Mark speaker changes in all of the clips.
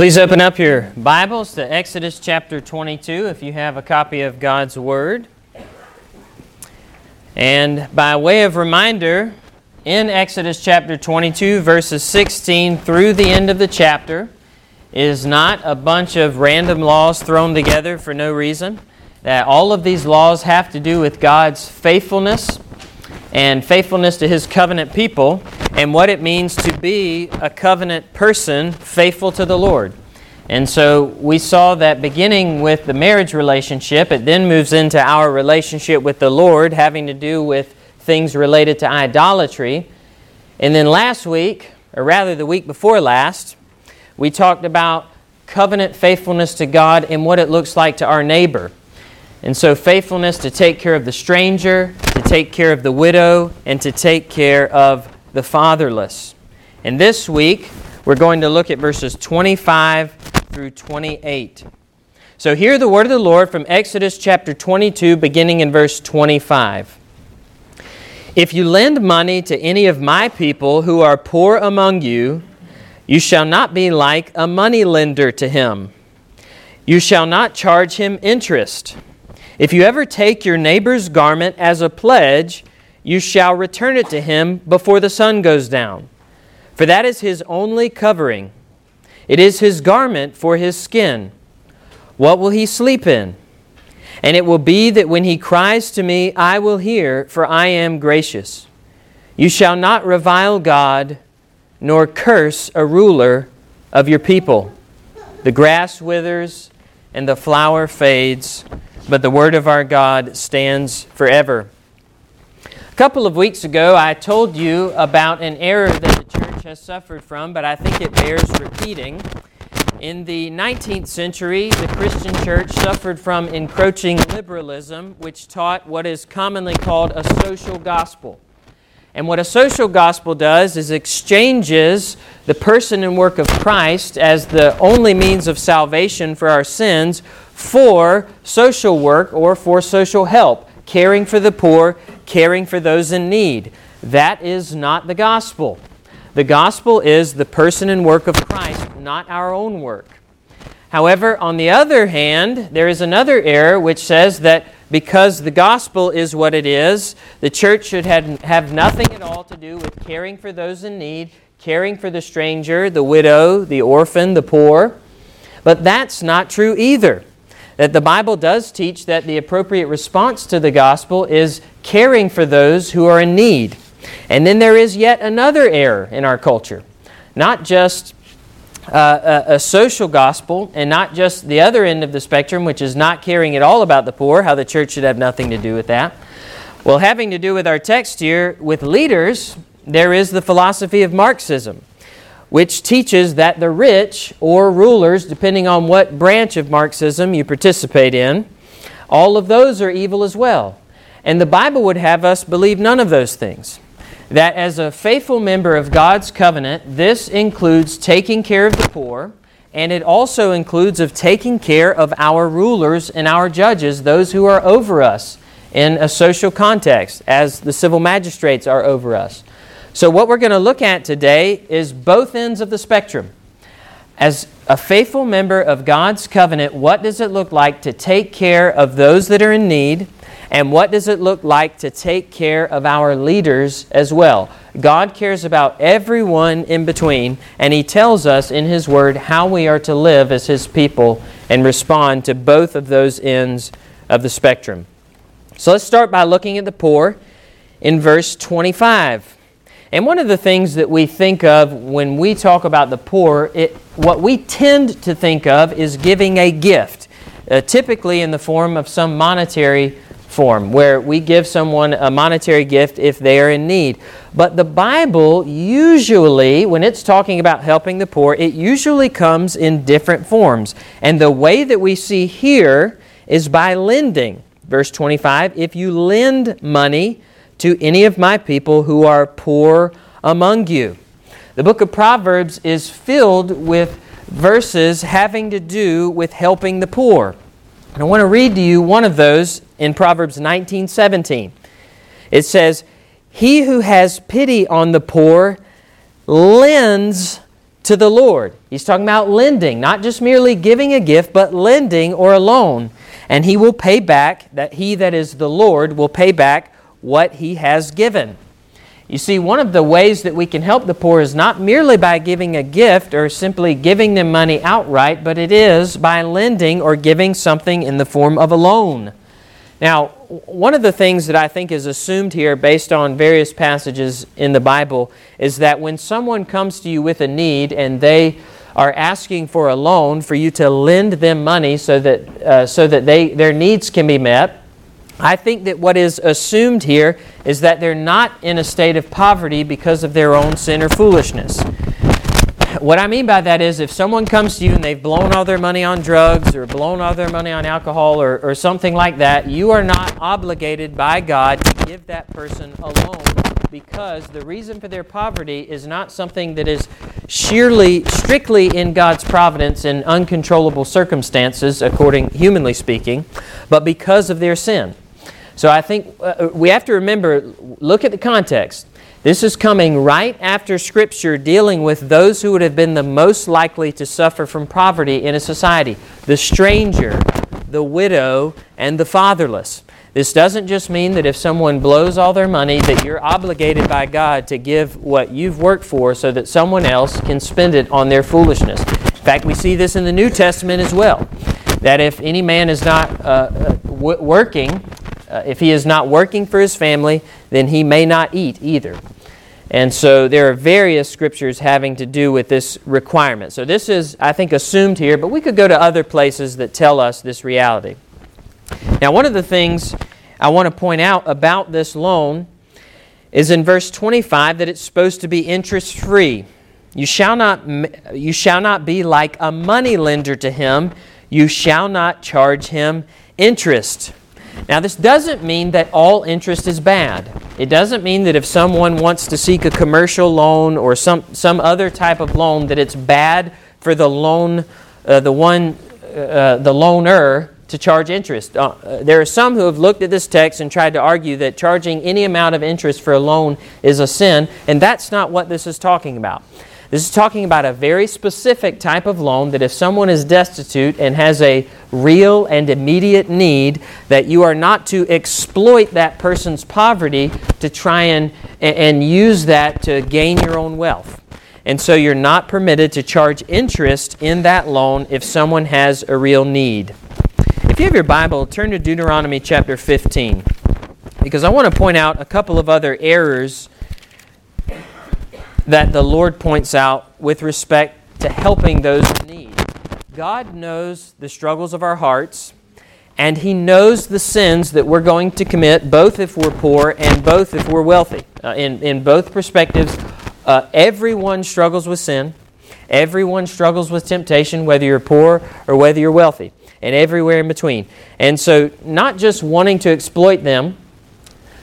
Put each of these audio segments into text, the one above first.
Speaker 1: Please open up your Bibles to Exodus chapter 22 if you have a copy of God's Word. And by way of reminder, in Exodus chapter 22, verses 16 through the end of the chapter, is not a bunch of random laws thrown together for no reason. That all of these laws have to do with God's faithfulness and faithfulness to His covenant people and what it means to be a covenant person faithful to the Lord. And so we saw that beginning with the marriage relationship, it then moves into our relationship with the Lord, having to do with things related to idolatry. And then last week, or rather the week before last, we talked about covenant faithfulness to God and what it looks like to our neighbor. And so, faithfulness to take care of the stranger, to take care of the widow, and to take care of the fatherless. And this week, we're going to look at verses 25 through 28. So, hear the word of the Lord from Exodus chapter 22, beginning in verse 25. If you lend money to any of my people who are poor among you, you shall not be like a money lender to him. You shall not charge him interest. If you ever take your neighbor's garment as a pledge, you shall return it to him before the sun goes down, for that is his only covering. It is his garment for his skin. What will he sleep in? And it will be that when he cries to me, I will hear, for I am gracious. You shall not revile God, nor curse a ruler of your people. The grass withers and the flower fades, but the word of our God stands forever couple of weeks ago, I told you about an error that the church has suffered from, but I think it bears repeating. In the 19th century, the Christian church suffered from encroaching liberalism, which taught what is commonly called a social gospel. And what a social gospel does is exchanges the person and work of Christ as the only means of salvation for our sins for social work or for social help, caring for the poor, caring for those in need. That is not the gospel. The gospel is the person and work of Christ, not our own work. However, on the other hand, there is another error which says that because the gospel is what it is, the church should have, have nothing at all to do with caring for those in need, caring for the stranger, the widow, the orphan, the poor. But that's not true either that the Bible does teach that the appropriate response to the gospel is caring for those who are in need. And then there is yet another error in our culture. Not just uh, a, a, social gospel and not just the other end of the spectrum, which is not caring at all about the poor, how the church should have nothing to do with that. Well, having to do with our text here, with leaders, there is the philosophy of Marxism which teaches that the rich, or rulers, depending on what branch of Marxism you participate in, all of those are evil as well. And the Bible would have us believe none of those things. That as a faithful member of God's covenant, this includes taking care of the poor, and it also includes of taking care of our rulers and our judges, those who are over us in a social context, as the civil magistrates are over us. So, what we're going to look at today is both ends of the spectrum. As a faithful member of God's covenant, what does it look like to take care of those that are in need? And what does it look like to take care of our leaders as well? God cares about everyone in between, and He tells us in His Word how we are to live as His people and respond to both of those ends of the spectrum. So let's start by looking at the poor in verse 25. And one of the things that we think of when we talk about the poor, it, what we tend to think of is giving a gift, uh, typically in the form of some monetary form, where we give someone a monetary gift if they are in need. But the Bible usually, when it's talking about helping the poor, it usually comes in different forms. And the way that we see here is by lending. Verse 25 If you lend money, to any of my people who are poor among you. The book of Proverbs is filled with verses having to do with helping the poor. And I want to read to you one of those in Proverbs 19:17. It says, "He who has pity on the poor lends to the Lord. He's talking about lending, not just merely giving a gift, but lending or a loan. And he will pay back, that he that is the Lord will pay back what he has given. You see, one of the ways that we can help the poor is not merely by giving a gift or simply giving them money outright, but it is by lending or giving something in the form of a loan. Now, one of the things that I think is assumed here based on various passages in the Bible is that when someone comes to you with a need and they are asking for a loan for you to lend them money so that, uh, so that they, their needs can be met, I think that what is assumed here is that they're not in a state of poverty because of their own sin or foolishness what I mean by that is if someone comes to you and they've blown all their money on drugs or blown all their money on alcohol or, or something like that, you are not obligated by God to give that person a loan because the reason for their poverty is not something that is sheerly, strictly in God's providence in uncontrollable circumstances, according humanly speaking, but because of their sin. So I think uh, we have to remember, look at the context. This is coming right after Scripture dealing with those who would have been the most likely to suffer from poverty in a society the stranger, the widow, and the fatherless. This doesn't just mean that if someone blows all their money that you're obligated by God to give what you've worked for so that someone else can spend it on their foolishness. In fact, we see this in the New Testament as well. That if any man is not uh, uh w- working, uh, if he is not working for his family, then he may not eat either. And so there are various scriptures having to do with this requirement. So this is, I think, assumed here, but we could go to other places that tell us this reality. Now, one of the things I want to point out about this loan is in verse 25 that it's supposed to be interest free. You shall not, you shall not be like a money lender to him, you shall not charge him interest. Now, this doesn't mean that all interest is bad. It doesn't mean that if someone wants to seek a commercial loan or some, some other type of loan, that it's bad for the loan, uh, the one, uh, the loaner to charge interest. Uh, uh, there are some who have looked at this text and tried to argue that charging any amount of interest for a loan is a sin, and that's not what this is talking about. This is talking about a very specific type of loan that if someone is destitute and has a real and immediate need, that you are not to exploit that person's poverty to try and, and use that to gain your own wealth. And so you're not permitted to charge interest in that loan if someone has a real need. If you have your Bible, turn to Deuteronomy chapter 15, because I want to point out a couple of other errors that the Lord points out with respect to helping those in need. God knows the struggles of our hearts, and He knows the sins that we're going to commit, both if we're poor and both if we're wealthy. Uh, in, in both perspectives, uh, everyone struggles with sin. Everyone struggles with temptation, whether you're poor or whether you're wealthy, and everywhere in between. And so, not just wanting to exploit them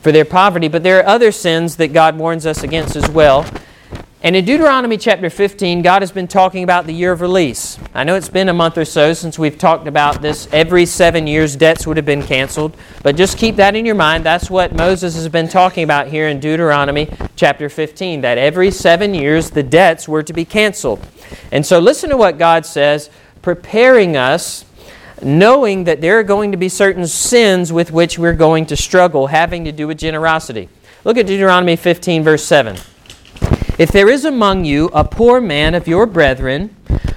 Speaker 1: for their poverty, but there are other sins that God warns us against as well. And in Deuteronomy chapter 15, God has been talking about the year of release. I know it's been a month or so since we've talked about this. Every seven years, debts would have been canceled. But just keep that in your mind. That's what Moses has been talking about here in Deuteronomy chapter 15, that every seven years, the debts were to be canceled. And so listen to what God says, preparing us, knowing that there are going to be certain sins with which we're going to struggle, having to do with generosity. Look at Deuteronomy 15, verse 7. If there is among you a poor man of your brethren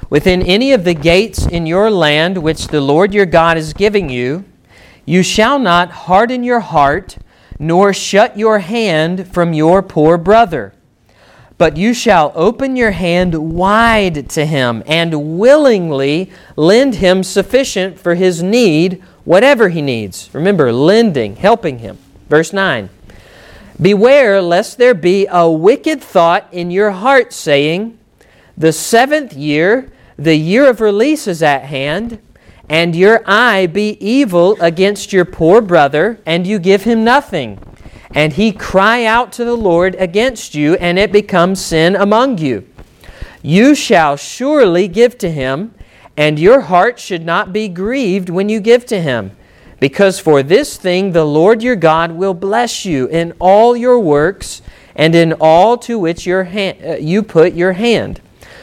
Speaker 1: within any of the gates in your land which the Lord your God is giving you, you shall not harden your heart, nor shut your hand from your poor brother. But you shall open your hand wide to him, and willingly lend him sufficient for his need, whatever he needs. Remember, lending, helping him. Verse 9. Beware lest there be a wicked thought in your heart, saying, The seventh year, the year of release is at hand, and your eye be evil against your poor brother, and you give him nothing. And he cry out to the Lord against you, and it becomes sin among you. You shall surely give to him, and your heart should not be grieved when you give to him because for this thing the Lord your God will bless you in all your works and in all to which your hand, uh, you put your hand.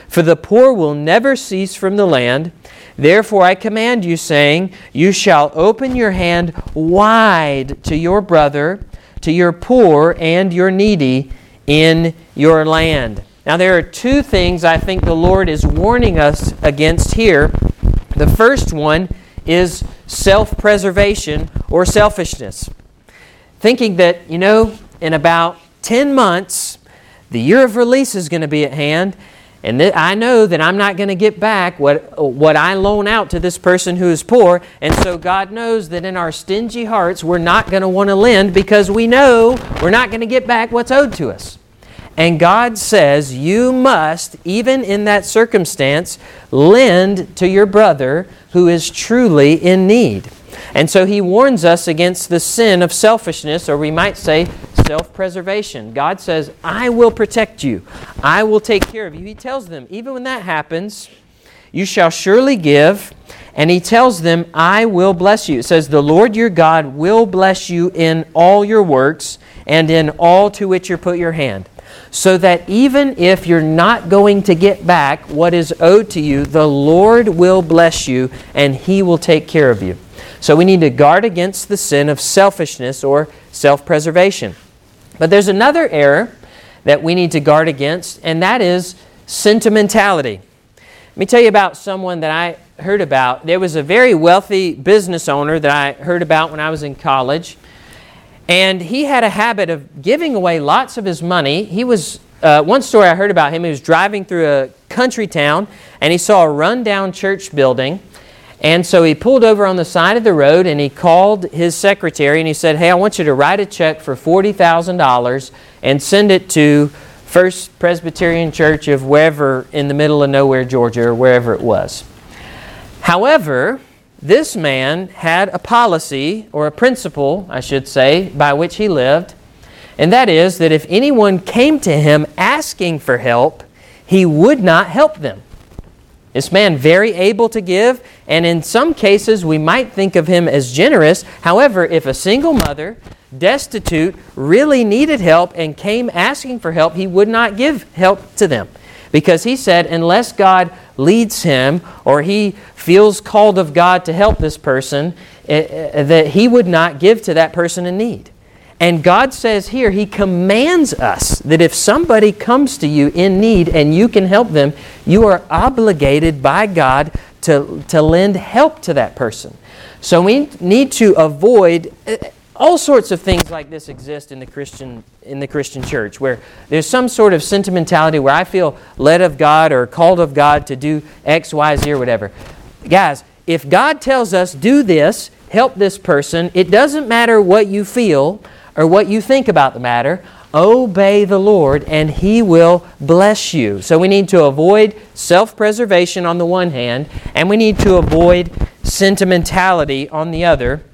Speaker 1: For the poor will never cease from the land. Therefore I command you, saying, You shall open your hand wide to your brother, to your poor and your needy in your land. Now, there are two things I think the Lord is warning us against here. The first one is self preservation or selfishness. Thinking that, you know, in about 10 months, the year of release is going to be at hand, and I know that I'm not going to get back what, what I loan out to this person who is poor. And so God knows that in our stingy hearts, we're not going to want to lend because we know we're not going to get back what's owed to us. And God says, You must, even in that circumstance, lend to your brother who is truly in need. And so he warns us against the sin of selfishness, or we might say self preservation. God says, I will protect you, I will take care of you. He tells them, even when that happens, you shall surely give. And he tells them, I will bless you. It says, The Lord your God will bless you in all your works and in all to which you put your hand. So that even if you're not going to get back what is owed to you, the Lord will bless you and he will take care of you. So we need to guard against the sin of selfishness or self preservation. But there's another error that we need to guard against, and that is sentimentality. Let me tell you about someone that I heard about. There was a very wealthy business owner that I heard about when I was in college. And he had a habit of giving away lots of his money. He was, uh, one story I heard about him, he was driving through a country town and he saw a rundown church building and so he pulled over on the side of the road and he called his secretary and he said, Hey, I want you to write a check for $40,000 and send it to First Presbyterian Church of wherever in the middle of nowhere, Georgia, or wherever it was. However, this man had a policy, or a principle, I should say, by which he lived, and that is that if anyone came to him asking for help, he would not help them. This man very able to give, and in some cases we might think of him as generous. However, if a single mother, destitute, really needed help and came asking for help, he would not give help to them. Because he said, unless God leads him or he feels called of God to help this person, eh, eh, that he would not give to that person in need. And God says here, He commands us that if somebody comes to you in need and you can help them, you are obligated by God to, to lend help to that person. So we need to avoid uh, all sorts of things like this exist in the Christian in the Christian church where there's some sort of sentimentality where I feel led of God or called of God to do X, Y, Z or whatever. Guys, if God tells us do this, help this person, it doesn't matter what you feel or what you think about the matter, obey the Lord and He will bless you. So we need to avoid self preservation on the one hand, and we need to avoid sentimentality on the other.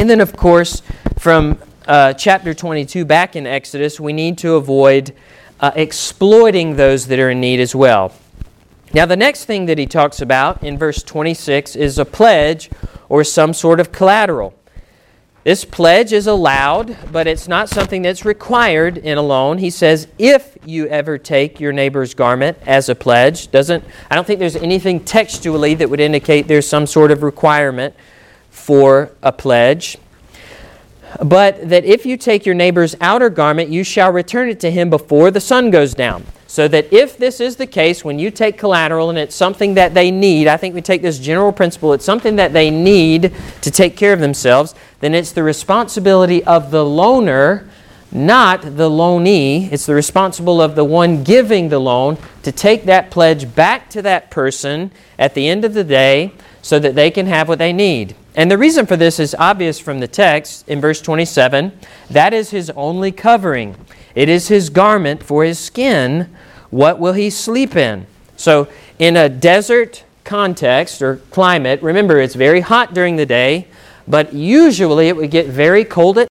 Speaker 1: And then, of course, from uh, chapter 22 back in Exodus, we need to avoid uh, exploiting those that are in need as well. Now, the next thing that he talks about in verse 26 is a pledge or some sort of collateral. This pledge is allowed, but it's not something that's required in a loan. He says, if you ever take your neighbor's garment as a pledge, doesn't I don't think there's anything textually that would indicate there's some sort of requirement for a pledge. But that if you take your neighbor's outer garment, you shall return it to him before the sun goes down. So that if this is the case, when you take collateral and it's something that they need, I think we take this general principle, it's something that they need to take care of themselves, then it's the responsibility of the loaner, not the loanee. It's the responsible of the one giving the loan to take that pledge back to that person at the end of the day so that they can have what they need. And the reason for this is obvious from the text in verse 27. That is his only covering. It is his garment for his skin. What will he sleep in? So, in a desert context or climate, remember it's very hot during the day, but usually it would get very cold at